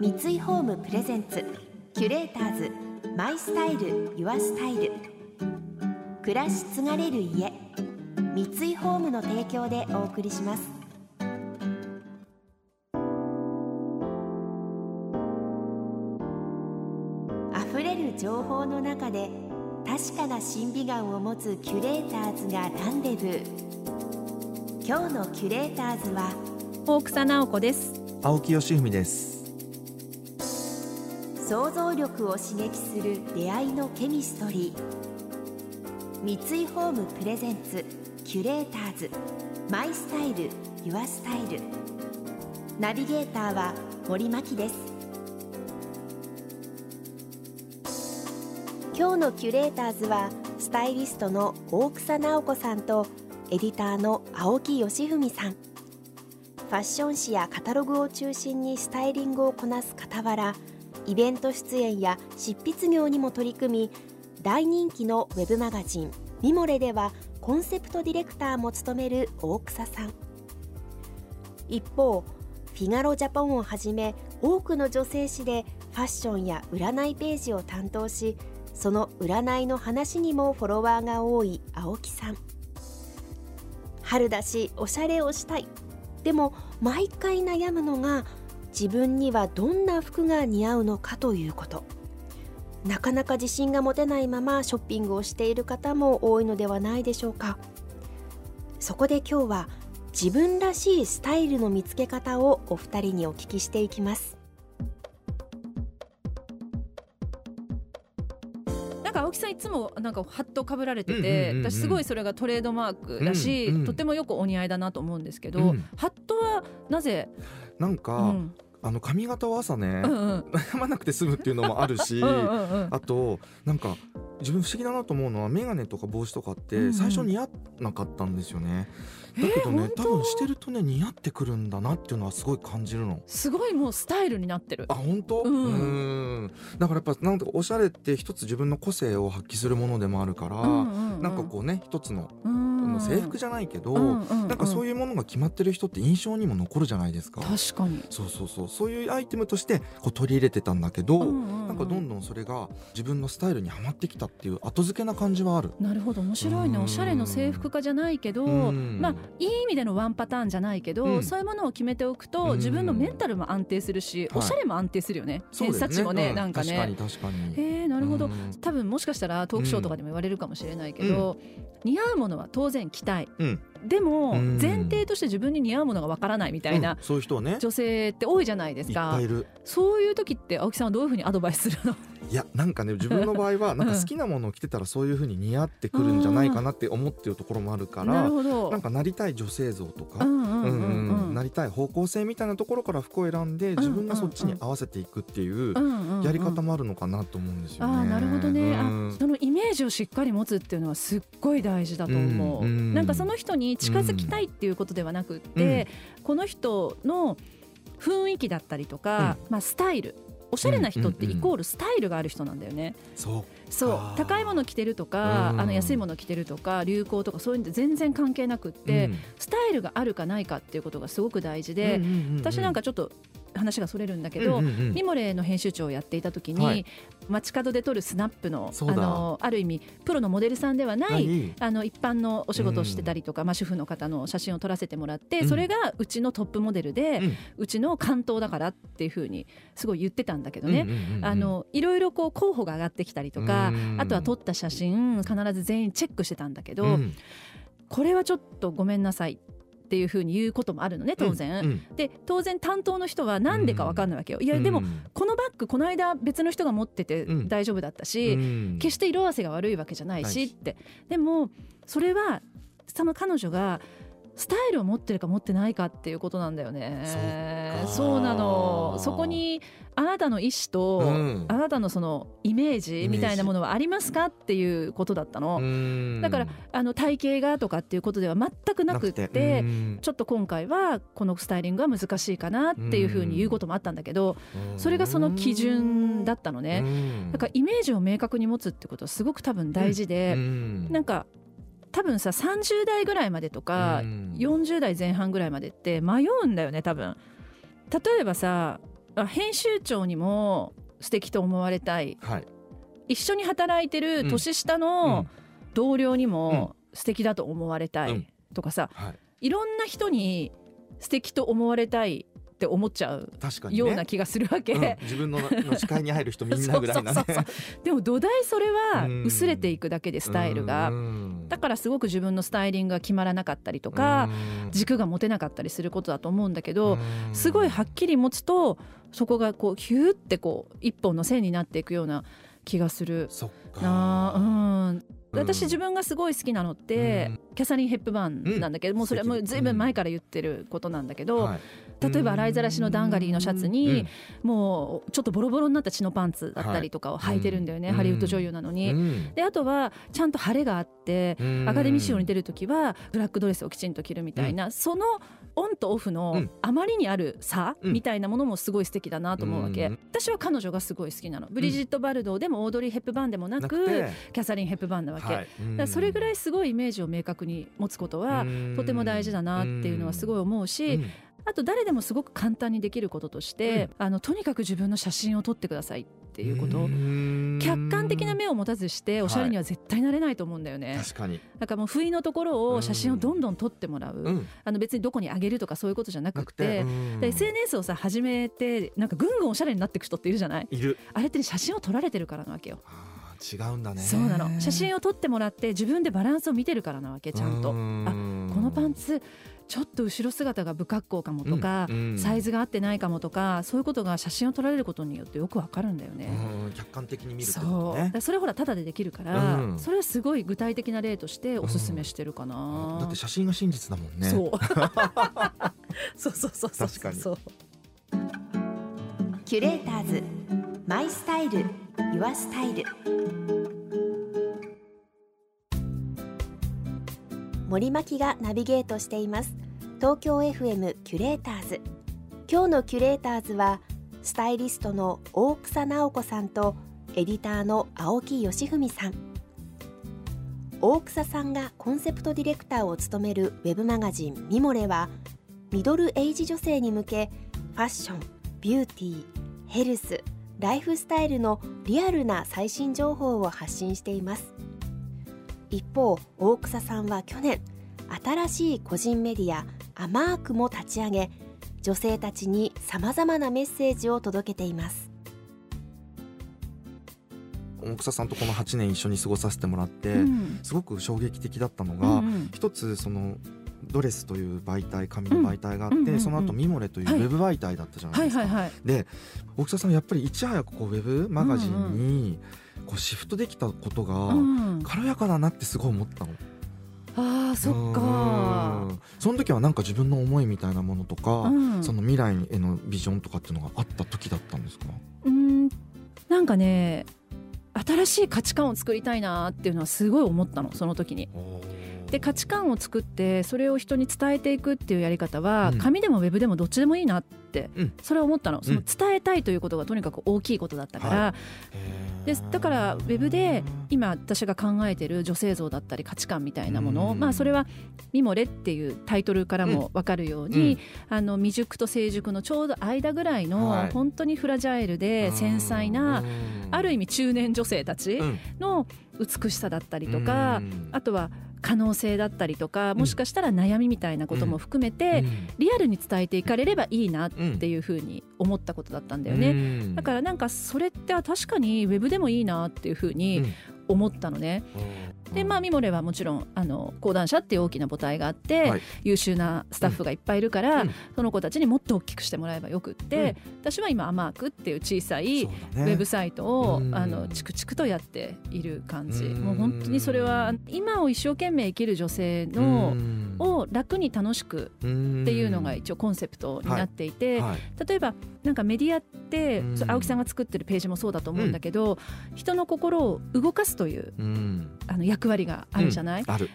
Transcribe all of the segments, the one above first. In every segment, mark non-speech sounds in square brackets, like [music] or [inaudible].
三井ホームプレゼンツキュレーターズマイスタイルユアスタイル。暮らし継がれる家三井ホームの提供でお送りします。溢れる情報の中で確かな審美眼を持つキュレーターズがランデブー。今日のキュレーターズは大草直子です。青木義文です想像力を刺激する出会いのケミストリー。三井ホームプレゼンツキュレーターズ。マイスタイルユアスタイル。ナビゲーターは森牧です。今日のキュレーターズはスタイリストの大草直子さんとエディターの青木義文さん。ファッション誌やカタログを中心にスタイリングをこなす傍らイベント出演や執筆業にも取り組み大人気のウェブマガジン「ミモレ」ではコンセプトディレクターも務める大草さん。一方フィガロジャポンをはじめ多くの女性誌でファッションや占いページを担当しその占いの話にもフォロワーが多い青木さん。春だしおしゃれをしたい。でも毎回悩むのが自分にはどんな服が似合うのかということ。なかなか自信が持てないままショッピングをしている方も多いのではないでしょうか。そこで今日は自分らしいスタイルの見つけ方をお二人にお聞きしていきます。なんか青木さんいつもなんかハットかぶられてて、うんうんうんうん。私すごいそれがトレードマークだし、うんうん。とてもよくお似合いだなと思うんですけど、うん。ハットはなぜ、なんか、うんあの髪型を朝ね、うんうん。悩まなくて済むっていうのもあるし [laughs] うんうんうん。あとなんか自分不思議だなと思うのは眼鏡とか帽子とかっうんうてん。最初似合わなかったんですよね、えーだけどね、本当？多分してるとね似合ってくるんだなっていうのはすごい感じるの。すごいもうスタイルになってる。あ。本当？うん。うん。だからやっぱなんかおしゃれって一つ自分の個性を発揮するものでもあるから、うんうんうん。なんかこうね一つのあうんの制服じゃないけど、なんかそういうものが決まってる人って印象にも残るじゃないですか。確かに。そうそうそう。そういうアイテムとしてこう取り入れてたんだけど、なんかどんどんそれが自分のスタイルにはまってきたっていう後付けな感じはある。なるほど。面白いね。うん。おしゃれの制服化じゃないけど、うん。まあいい意味でのワンパターンじゃないけど、うん。そういうものを決めておくと、うん。自分のメンタルも安定するし、はい。おしゃれも安定するよね。偏差値もね、うなんか確かにね確かに。へえなるほど、うん。多分もしかしたらトークショーとかでも言われるかもしれないけど、似合うものは当然期待。うん、でもうん。前提として自分に似合うものがわからないみたいうんなそういう人はね。女性って多いじゃないですいっか、ぱいいる。そういう時って青木さんはどういうふうにアドバイスするの？いやなんかね自分の場合は [laughs] なんか好きなものを着てたらそういう風に似合ってくるんじゃないかなって思ってるところもあるかならるほど。なんかなりたい女性像とか、なりたい方向性みたいなところから服を選んで自分がそっちに合わせていくっていうやり方もあるのかなと思うんですよね。ああなるほどね、うんあそのイメージをしっかり持つっていうのはすっごい大事だと思う、うんうん。なんかその人に近づきたいっていうことではなくって、この人の雰囲気だったりとか、まあ、スタイルおしゃれな人ってイコールスタイルがある人なんだよね。そうそう。あー高いもの着てるとか、うん。あの安いもの着てるとか流行とかそういうの全然関係なくって、スタイルがあるかないかっていうことがすごく大事で、私なんかちょっと話がそれるんだけど、うんうんうん。ミモレの編集長をやっていた時に、はい。街角で撮るスナップのあのある意味プロのモデルさんではない、はい。あの一般のお仕事をしてたりとか、まあ、主婦の方の写真を撮らせてもらって、うん。それがうちのトップモデルで、うん。うちの関東だからっていうふうにすごい言ってたんだけどね、うんうんうんうん。あのいろいろこう候補が上がってきたりとか、うん。あとは撮った写真必ず全員チェックしてたんだけど、うん。これはちょっとごめんなさいっていうふうに言うこともあるのね当然。うん。で当然担当の人は何でか分かんないわけよ。いやでもうんこのバッグこの間別の人が持っててうん。大丈夫だったし、うん。決して色あせが悪いわけじゃないししって。でもそれはその彼女がスタイルを持ってるか持ってないかっていうことなんだよね。そうなの。そこにあなたの意思と、うん。あなたのそのイメージみたいなものはありますかっていうことだったの、うん。だからあの体型がとかっていうことでは全くなくってちょっと今回はこのスタイリングは難しいかなっていうふうに言うこともあったんだけどそれがその基準だったのね。うん。だからイメージを明確に持つってことはすごく多分大事でうん。なんか多分さ30代ぐらいまでとかうん。40代前半ぐらいまでって迷うんだよね多分。例えばさ編集長にも素敵と思われたい。はい。一緒に働いてる年下の同僚にも素敵だと思われたいうん。とかさ。はい。いろんな人に素敵と思われたいって思っちゃう確かにね。ような気がするわけ、うん。自分のの視界に入る人みんなぐらいなね。[laughs] でも土台それはうん。薄れていくだけでスタイルが。うん。だからすごく自分のスタイリングが決まらなかったりとかうん。軸が持てなかったりすることだと思うんだけどうん。すごいはっきり持つとそこがこうヒューってこう一本の線になっていくような気がする。あうん。うん。私自分がすごい好きなのって、うん。キャサリン・ヘップバーンなんだけど、もうそれはもうずいぶん。前から言ってることなんだけど、はい。例えば洗いざらしのダンガリーのシャツに、もうちょっとボロボロになった血のパンツだったりとかを履いてるんだよね、はいハリウッド女優なのに。うん。であとはちゃんと晴れがあってうん。アカデミー賞に出る時はブラックドレスをきちんと着るみたいな、そのオンとオフうのん。あまりにある差うん。みたいなものもすごい素敵だなと思うわけ、うん私は彼女がすごい好きなの。ブリジット・バルドーでもオードリー・ヘップバーンでもなくキャサリン・ヘップバーンなわけ、はい。だそれぐらいすごいイメージを明確に持つことはとても大事だなっていうのはすごい思うし、うん。あと誰でもすごく簡単にできることとして、あのとにかく自分の写真を撮ってください。っていうこと、うん。客観的な目を持たずしておしゃれには絶対なれないと思うんだよね、確かに。だからもう不意のところを写真をどんどん撮ってもらう、うん。あの別にどこにあげるとかそういうことじゃなくてなくてうん。で SNS をさ始めてなんかぐんぐんおしゃれになっていく人っているじゃない？いる。あれって、ね、写真を撮られてるからなわけよ。違うんだね。そうなの。写真を撮ってもらって自分でバランスを見てるからなわけちゃんと。ああこのパンツちょっと後ろ姿が不格好かもとか、サイズが合ってないかもとかそういうことが写真を撮られることによってよくわかるんだよね。うん客観的に見るってそことね。う。だからそれほらタダでできるから、うん。それはすごい具体的な例としておすすめしてるかな。だって写真が真実だもんね。そう。[laughs] そうそうそうそう確かに。そうキュレーターズ。 My style. Your style. 森牧がナビゲートしています。東京 FM キュレーターズ。今日のキュレーターズはスタイリストの大草直子さんとエディターの青木良文さん。大草さんがコンセプトディレクターを務めるウェブマガジン「ミモレ」はミドルエイジ女性に向けファッションビューティーヘルスライフスタイルのリアルな最新情報を発信しています。一方大草さんは去年新しい個人メディアアマークも立ち上げ女性たちにさまざまなメッセージを届けています。大草さんとこの8年一緒に過ごさせてもらって、うん。すごく衝撃的だったのうが、んうん。一つそのドレスという媒体紙の媒体があって、うんうんうんうん。その後ミモレというウはい。ェブ媒体だったじゃないですか。はいはいはい。で大草さんやっぱりいち早くこうウェブマガジンにこうシフトできたことがうん軽やかだなってすごい思ったの。あーそっかうんその時はなんか自分の思いみたいなものとか、うんその未来へのビジョンとかっていうのがあった時だったんですか？うんなんかね新しい価値観を作りたいなっていうのはすごい思ったのその時に。で価値観を作ってそれを人に伝えていくっていうやり方は、うん。紙でもウェブでもどっちでもいいなって、うん。それは思ったの。その伝えたいということがとにかく大きいことだったから、はでだからウェブで今私が考えてる女性像だったり価値観みたいなもの、うん。まあそれは「ミモレ」っていうタイトルからも分かるように、あの未熟と成熟のちょうど間ぐらいの、はい。本当にフラジャイルで繊細な、ある意味中年女性たちうん。の美しさだったりとか、うん。あとは可能性だったりとかもしかしたら悩みみたいなことも含めて、うん。リアルに伝えていかれればいいなっていうふうに思ったことだったんだよね。うん。だからなんかそれってあ確かにウェブでもいいなっていうふうに思ったのね。でまあミモレはもちろんあの講談社っていう大きな母体があって、はい。優秀なスタッフがいっぱいいるから、うん。その子たちにもっと大きくしてもらえばよくって、私は今アマークっていう小さいウェブサイトを、うん。あのチクチクとやっている感じ、うん。もう本当にそれは今を一生懸命生きる女性の、を楽に楽しくっていうのが一応コンセプトになっていて、はい。例えばなんかメディアって、青木さんが作ってるページもそうだと思うんだけど、人の心を動かすといううん。あの役割があるじゃない、ある。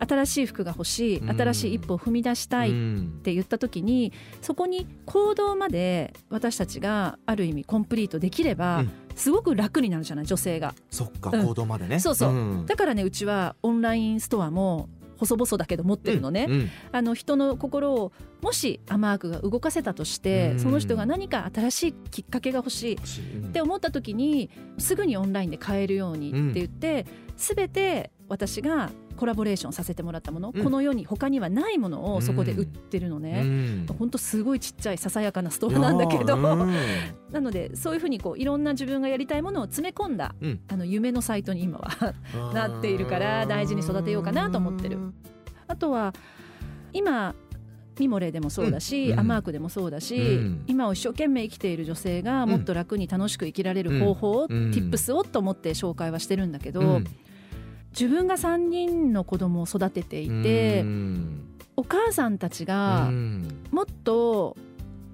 新しい服が欲しいうん。新しい一歩を踏み出したいっうん。て言った時にそこに行動まで私たちがある意味コンプリートできれば、うん。すごく楽になるじゃない？女性が。そっかうん。行動までね。そうそうん。だからねうちはオンラインストアも細々だけど持ってるのね、うんあの人の心をもしアマークが動かせたとして、うん。その人が何か新しいきっかけが欲しいうんって思った時にすぐにオンラインで買えるようにって言って、全て私がコラボレーションさせてもらったもの、うん。この世に他にはないものをそこで売ってるのうね。ん。ほんとすごいちっちゃいささやかなストアなんだけど、うん。なのでそういうふうにこういろんな自分がやりたいものを詰め込んだ、うん。あの夢のサイトに今は [laughs] なっているから大事に育てようかなと思ってる。あとは今ミモレでもそうだし、うん。アマークでもそうだし、うん。今を一生懸命生きている女性がもっと楽に楽しく生きられる方法を、うん。tips をと思って紹介はしてるんだけど、うん自分が3人の子供を育てていて、うん。お母さんたちがうん。もっと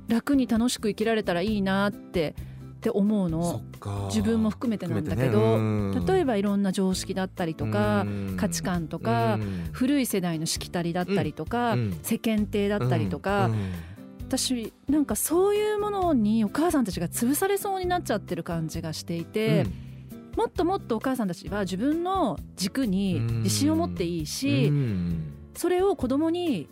楽に楽しく生きられたらいいなってって思うその自分も含めてなんだけど、例えばいろんな常識だったりとか、価値観とか、古い世代のしきたりだったりとか、うん。世間体だったりとか、私なんかそういうものにお母さんたちが潰されそうになっちゃってる感じがしていて、もっともっとお母さんたちは自分の軸に自信を持っていいし、それを子供に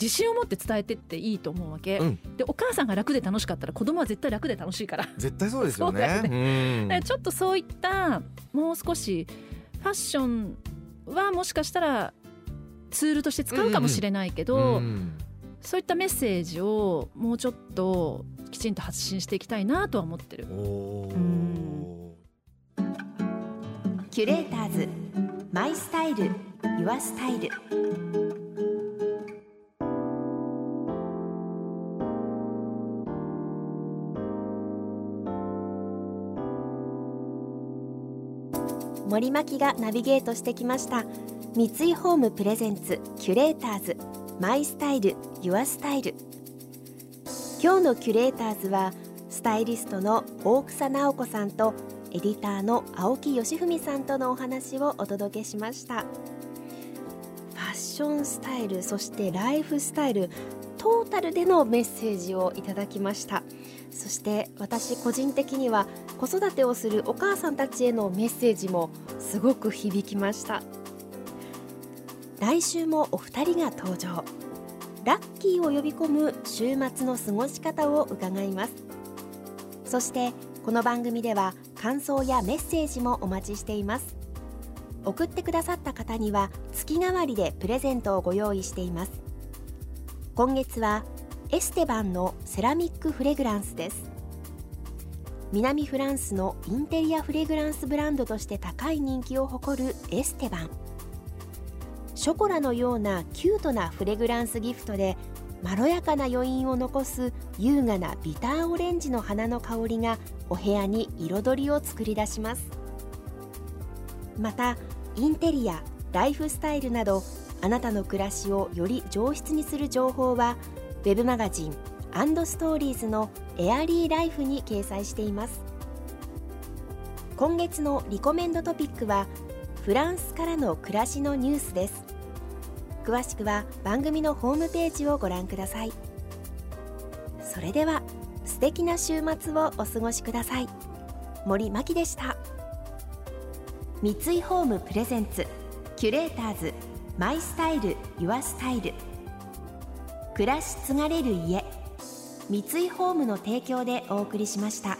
自信を持って伝えてっていいと思うわけ、うん。でお母さんが楽で楽しかったら子供は絶対楽で楽しいから。絶対そうですよね。[laughs] うんだからちょっとそういったもう少しファッションはもしかしたらツールとして使うかもしれないけど、うんそういったメッセージをもうちょっときちんと発信していきたいなとは思ってる。うんキュレーターズマイスタイルユアスタイル。森牧がナビゲートしてきました。三井ホームプレゼンツキュレーターズマイスタイルユアスタイル。今日のキュレーターズはスタイリストの大草直子さんとエディターの青木義文さんとのお話をお届けしました。ファッションスタイルそしてライフスタイルトータルでのメッセージをいただきました。そして私個人的には子育てをするお母さんたちへのメッセージもすごく響きました。来週もお二人が登場。ラッキーを呼び込む週末の過ごし方を伺います。そしてこの番組では感想やメッセージもお待ちしています。送ってくださった方には月替わりでプレゼントをご用意しています。今月はエステバンのセラミックフレグランスです。南フランスのインテリアフレグランスブランドとして高い人気を誇るエステバン。ショコラのようなキュートなフレグランスギフトでまろやかな余韻を残す優雅なビターオレンジの花の香りがお部屋に彩りを作り出します。またインテリアライフスタイルなどあなたの暮らしをより上質にする情報はウェブマガジンストーリーズのエアリーライフに掲載しています。今月のリコメンドトピックはフランスからの暮らしのニュースです。詳しくは番組のホームページをご覧ください。それでは素敵な週末をお過ごしください。森牧でした。三井ホームプレゼンツキュレーターズマイスタイルユアスタイル。暮らし継がれる家三井ホームの提供でお送りしました。